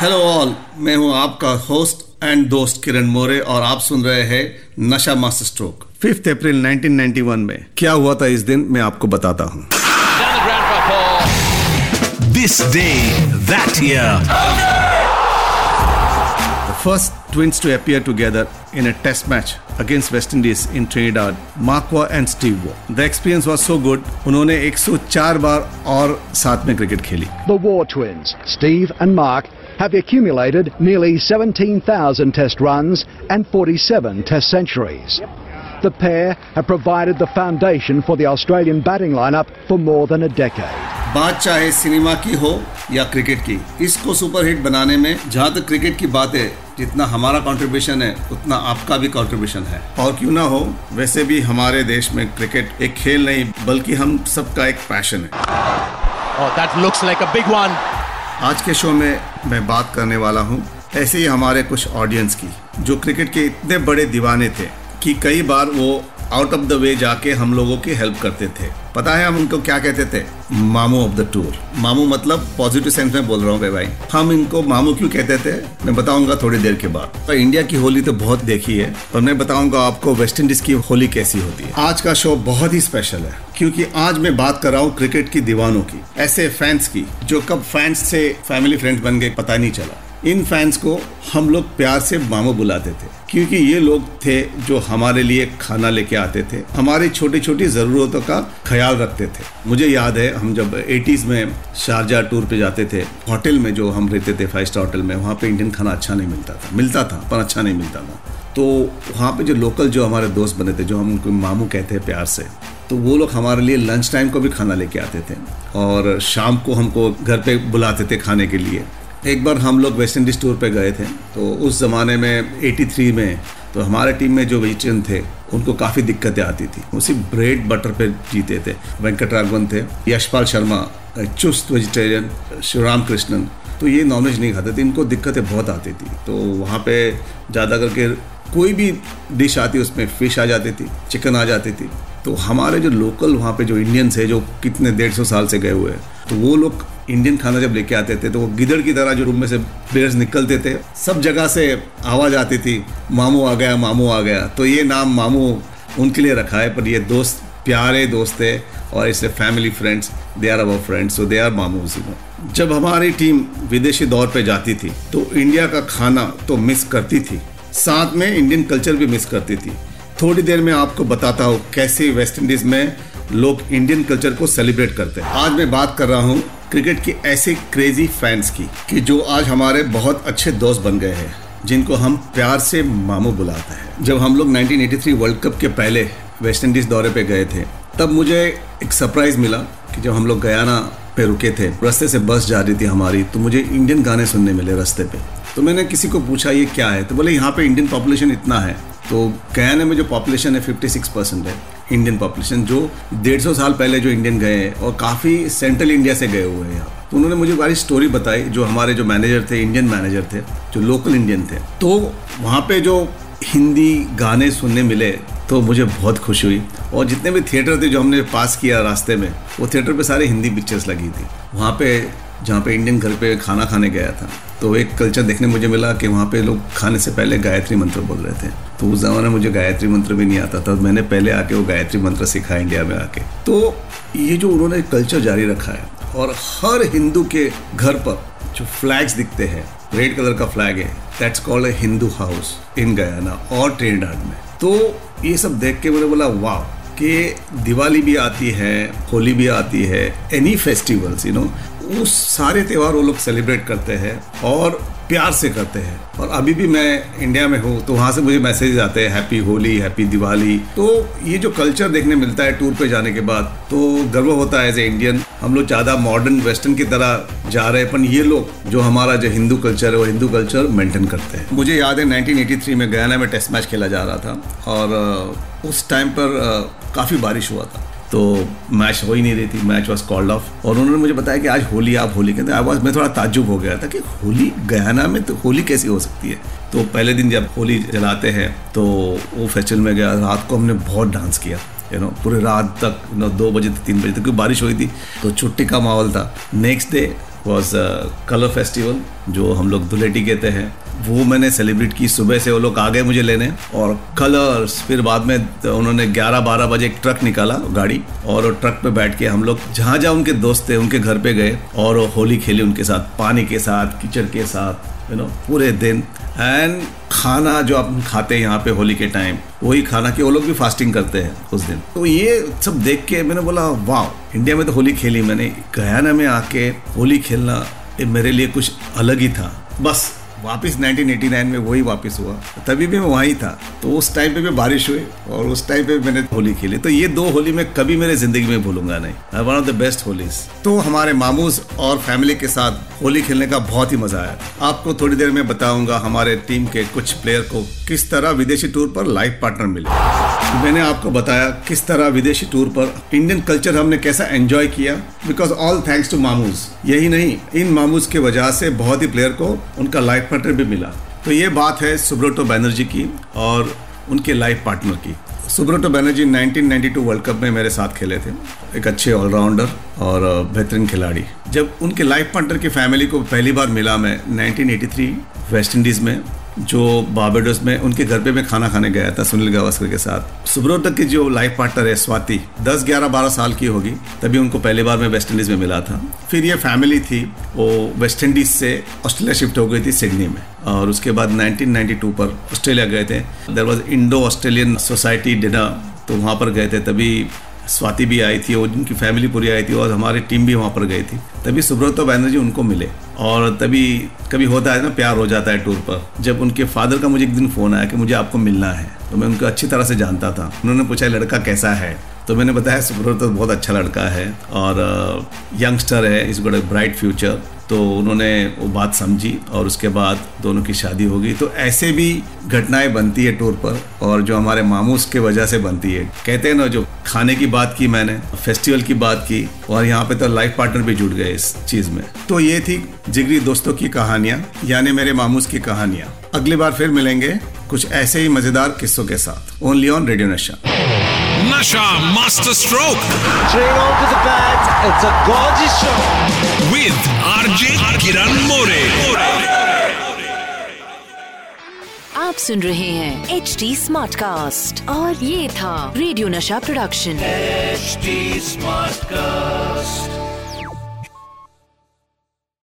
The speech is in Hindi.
हेलो ऑल मैं हूँ आपका होस्ट एंड दोस्त किरण मोरे और आप सुन रहे हैं नशा मास्टर स्ट्रोक फिफ्थ अप्रैल 1991 में। क्या हुआ था इस दिन? मैं आपको बताता हूँ। This day that first twins to appear together in a test match against West Indies in Trinidad Mark Waugh and Steve Waugh the experience was so good उन्होंने 104 बार और साथ में क्रिकेट खेली। The Waugh twins Steve and Mark have accumulated nearly 17,000 test runs and 47 test centuries. The pair have provided the foundation for the Australian batting lineup for more than a decade. बात चाहे सिनेमा की हो या क्रिकेट की इसको सुपरहिट बनाने में जहाँ तक क्रिकेट की बात है जितना हमारा कंट्रीब्यूशन है उतना आपका भी कंट्रीब्यूशन है और क्यों ना हो वैसे भी हमारे देश में क्रिकेट एक खेल नहीं बल्कि हम सबका एक पैशन है Oh, that looks like a big one. आज के शो में मैं बात करने वाला हूँ ऐसे ही हमारे कुछ ऑडियंस की, जो क्रिकेट के इतने बड़े दीवाने थे कि कई बार वो आउट ऑफ़ द वे जाके हम लोगों की हेल्प करते थे। पता है हम उनको क्या कहते थे? मामू ऑफ़ द टूर मामू मतलब पॉजिटिव सेंस में बोल रहा हूँ भाई हम इनको मामू क्यों कहते थे? मैं बताऊँगा थोड़ी देर के बाद। तो इंडिया की होली तो बहुत देखी है, पर मैं बताऊँगा आपको वेस्ट इंडीज की होली कैसी होती है। आज का शो बहुत ही स्पेशल है, क्योंकि आज मैं बात कर रहा हूँ क्रिकेट की दीवानों की, ऐसे फैंस की, जो कब फैंस से फैमिली फ्रेंड बन गए पता नहीं चला। इन फैंस को हम लोग प्यार से मामू बुलाते थे, क्योंकि ये लोग थे जो हमारे लिए खाना लेके आते थे। हमारी छोटी छोटी ज़रूरतों का ख्याल रखते थे। मुझे याद है, हम जब 80s में शारजा टूर पे जाते थे होटल में जो हम रहते थे फाइव स्टार होटल में, वहाँ पे इंडियन खाना अच्छा नहीं मिलता था। मिलता था, पर अच्छा नहीं मिलता था। तो वहाँ पे जो लोकल जो हमारे दोस्त बने थे, जो हम उनको मामू कहते हैं प्यार से तो वो लोग हमारे लिए लंच टाइम को भी खाना लेके आते थे। और शाम को हमको घर पे बुलाते थे खाने के लिए। एक बार हम लोग वेस्ट इंडीज टूर पे गए थे तो उस ज़माने में 83 में तो हमारे टीम में जो वेजिटेरियन थे, उनको काफ़ी दिक्कतें आती थी। सिर्फ़ ब्रेड बटर पे जीते थे। वेंकट राघवन थे यशपाल शर्मा चुस्त वेजिटेरियन शिवराम कृष्णन तो ये नॉनवेज नहीं खाते थे, इनको दिक्कतें बहुत आती थी। तो वहाँ पे ज़्यादा करके कोई भी डिश आती, उसमें फ़िश आ जाती थी चिकन आ जाती थी। तो हमारे जो लोकल वहाँ पे जो इंडियंस है, जो कितने डेढ़ सौ साल से गए हुए हैं तो वो लोग इंडियन खाना जब लेके आते थे तो वो गिदड़ की तरह जो रूम में से प्लेयर्स निकलते थे, सब जगह से आवाज़ आती थी, मामू आ गया, मामू आ गया। तो ये नाम मामू उनके लिए रखा है, पर ये दोस्त, प्यारे दोस्त है और इससे family friends they are our friends so they are मामू जब हमारी टीम विदेशी दौर पे जाती थी तो इंडिया का खाना तो मिस करती थी, साथ में इंडियन कल्चर भी मिस करती थी। थोड़ी देर में आपको बताता हूँ कैसे वेस्ट इंडीज में लोग इंडियन कल्चर को सेलिब्रेट करते हैं। आज मैं बात कर रहा हूँ क्रिकेट की ऐसे क्रेजी फैंस की कि जो आज हमारे बहुत अच्छे दोस्त बन गए हैं, जिनको हम प्यार से मामू बुलाते हैं। जब हम लोग 1983 वर्ल्ड कप के पहले वेस्ट इंडीज दौरे पे गए थे, तब मुझे एक सरप्राइज़ मिला कि जब हम लोग गयाना पे रुके थे, रास्ते से बस जा रही थी हमारी तो मुझे इंडियन गाने सुनने मिले रास्ते पे। तो मैंने किसी को पूछा, ये क्या है? तो बोले, यहाँ पे इंडियन पॉपुलेशन इतना है तो गयाना में जो पॉपुलेशन है 56 परसेंट है इंडियन पॉपुलेशन जो डेढ़ सौ साल पहले जो इंडियन गए हैं और काफ़ी सेंट्रल इंडिया से गए हुए हैं यहाँ। तो उन्होंने मुझे बड़ी स्टोरी बताई, जो हमारे जो मैनेजर थे इंडियन मैनेजर थे, जो लोकल इंडियन थे। तो वहाँ पे जो हिंदी गाने सुनने मिले तो मुझे बहुत खुशी हुई। और जितने भी थिएटर थे जो हमने पास किया रास्ते में, वो थिएटर पे सारे हिंदी पिक्चर्स लगी थी। वहाँ पे जहाँ पे इंडियन घर पे खाना खाने गया था। तो एक कल्चर देखने मुझे मिला कि वहाँ पे लोग खाने से पहले गायत्री मंत्र बोल रहे थे। तो उस ज़माने में मुझे गायत्री मंत्र भी नहीं आता था। मैंने पहले आके वो गायत्री मंत्र सीखा इंडिया में आके। तो ये जो उन्होंने कल्चर जारी रखा है और हर हिंदू के घर पर जो फ्लैग्स दिखते हैं रेड कलर का फ्लैग है that's called a Hindu house in Guyana और ट्रिनिडाड में। तो ये सब देख के मैंने बोला, वाह, कि दिवाली भी आती है, होली भी आती है एनी फेस्टिवल्स यू नो वो सारे त्यौहार वो लोग सेलिब्रेट करते हैं और प्यार से करते हैं। और अभी भी मैं इंडिया में हूँ तो वहाँ से मुझे मैसेज आते हैं हैप्पी होली हैप्पी दिवाली तो ये जो कल्चर देखने मिलता है टूर पे जाने के बाद तो गर्व होता है एज ए इंडियन हम लोग ज़्यादा मॉडर्न वेस्टर्न की तरह जा रहे हैं, पर ये लोग जो हमारा जो हिंदू कल्चर है, वो हिंदू कल्चर मेंटेन करते हैं। मुझे याद है 1983 में गयाना में टेस्ट मैच खेला जा रहा था, और उस टाइम पर काफ़ी बारिश हुआ था। तो मैच हो ही नहीं रही थी मैच वॉज़ कॉल्ड ऑफ़ और उन्होंने मुझे बताया कि आज होली, आप होली कहते हैं। वॉज़ मैं थोड़ा ताजुब हो गया था कि होली गयाना में तो होली कैसी हो सकती है। तो पहले दिन जब होली जलाते हैं तो वो फेस्टिवल में गया, रात को हमने बहुत डांस किया यू नो पूरे रात तक यू नो दो बजे तक तीन बजे तक क्योंकि बारिश हुई थी तो छुट्टी का माहौल था। Next day was colour festival जो हम लोग दुलेटी कहते हैं। वो मैंने सेलिब्रेट की। सुबह से वो लोग आ गए मुझे लेने और कलर्स फिर बाद में उन्होंने 11-12 बजे एक ट्रक निकाला गाड़ी और वो ट्रक पे बैठ के हम लोग जहाँ जहाँ उनके दोस्त थे, उनके घर पे गए और होली खेली उनके साथ, पानी के साथ, कीचड़ के साथ। यू नो पूरे दिन। एंड खाना जो आप खाते हैं यहाँ पे होली के टाइम वही खाना कि वो लोग भी फास्टिंग करते हैं उस दिन। तो ये सब देख के मैंने बोला वाह इंडिया में तो होली खेली मैंने। गयाना में आके, होली खेलना ये मेरे लिए कुछ अलग ही था। बस वापस 1989 में वही वापस हुआ। तभी भी मैं वहीं था। तो उस टाइम पे भी बारिश हुई और उस टाइम पे मैंने होली खेली। तो ये दो होली मैं कभी मेरे ज़िंदगी में भूलूँगा नहीं। One of the best Holis. तो हमारे मामूज और फैमिली के साथ होली खेलने का बहुत ही मज़ा आया। आपको थोड़ी देर में बताऊँगा हमारे टीम के कुछ प्लेयर को किस तरह विदेशी टूर पर लाइफ पार्टनर मिले। मैंने आपको बताया किस तरह विदेशी टूर पर इंडियन कल्चर हमने कैसा एंजॉय किया। बिकॉज़ ऑल थैंक्स टू मामूज। यही नहीं, इन मामूज के वजह से बहुत ही प्लेयर को उनका लाइफ पार्टनर भी मिला। तो ये बात है सुब्रतो बैनर्जी की और उनके लाइफ पार्टनर की। सुब्रतो बैनर्जी 1992 वर्ल्ड कप में मेरे साथ खेले थे। एक अच्छे ऑलराउंडर और बेहतरीन खिलाड़ी। जब उनके लाइफ पार्टनर की फैमिली को पहली बार मिला मैं 1983 वेस्ट इंडीज़ में जो बारबेडोस में, उनके घर पे मैं खाना खाने गया था सुनील गावस्कर के साथ। सुब्रोटो की जो लाइफ पार्टनर है, स्वाति 10 11 12 साल की होगी, तभी उनको पहली बार मैं वेस्ट इंडीज़ में मिला था। फिर ये फैमिली थी, वो वेस्ट इंडीज़ से ऑस्ट्रेलिया शिफ्ट हो गई थी सिडनी में। और उसके बाद 1992 पर ऑस्ट्रेलिया गए थे। There was Indo Australian society dinner तो वहाँ पर गए थे। तभी स्वाति भी आई थी, और उनकी फैमिली पूरी आई थी, और हमारी टीम भी वहाँ पर गई थी। तभी सुब्रतो बैनर्जी उनको मिले। और तभी कभी होता है ना, प्यार हो जाता है टूर पर। जब उनके फादर का मुझे एक दिन फ़ोन आया कि मुझे आपको मिलना है तो मैं उनको अच्छी तरह से जानता था। उन्होंने पूछा, लड़का कैसा है? तो मैंने बताया सुब्रतो बहुत अच्छा लड़का है और यंगस्टर है इस गोट ब्राइट फ्यूचर तो उन्होंने वो बात समझी और उसके बाद दोनों की शादी हो गई। तो ऐसे भी घटनाएँ बनती है टूर पर और जो हमारे मामूस के वजह से बनती है। कहते हैं ना, जो खाने की बात की मैंने फेस्टिवल की बात की और यहाँ पे तो लाइफ पार्टनर भी जुड़ गए इस चीज़ में। तो ये थी जिगरी दोस्तों की कहानियाँ, यानी मेरे मामूस की कहानियाँ। अगली बार फिर मिलेंगे कुछ ऐसे ही मज़ेदार किस्सों के साथ। Only on radio Nasha Nasha master stroke Straight onto the bat. It's a gorgeous shot. With RJ Kiran More आप सुन रहे हैं एच डी स्मार्ट कास्ट और ये था रेडियो नशा प्रोडक्शन HD Smartcast.